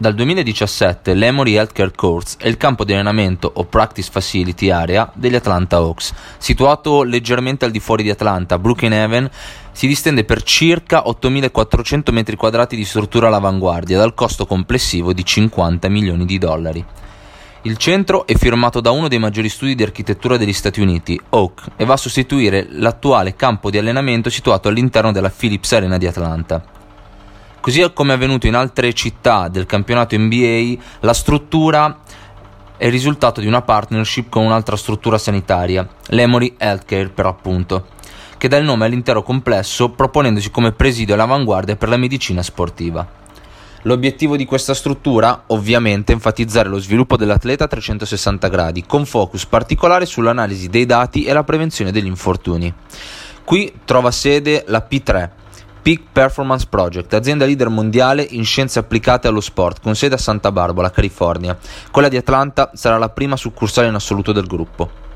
Dal 2017 l'Emory Healthcare Courts è il campo di allenamento o practice facility area degli Atlanta Hawks. Situato leggermente al di fuori di Atlanta, Brookhaven si distende per circa 8.400 m2 di struttura all'avanguardia dal costo complessivo di 50 milioni di dollari. Il centro è firmato da uno dei maggiori studi di architettura degli Stati Uniti, Oak, e va a sostituire l'attuale campo di allenamento situato all'interno della Philips Arena di Atlanta. Così come è avvenuto in altre città del campionato NBA, la struttura è il risultato di una partnership con un'altra struttura sanitaria, l'Emory Healthcare per appunto, che dà il nome all'intero complesso proponendosi come presidio all'avanguardia per la medicina sportiva. L'obiettivo di questa struttura, ovviamente, è enfatizzare lo sviluppo dell'atleta a 360 gradi, con focus particolare sull'analisi dei dati e la prevenzione degli infortuni. Qui trova sede la P3, Peak Performance Project, azienda leader mondiale in scienze applicate allo sport, con sede a Santa Barbara, California. Quella di Atlanta sarà la prima succursale in assoluto del gruppo.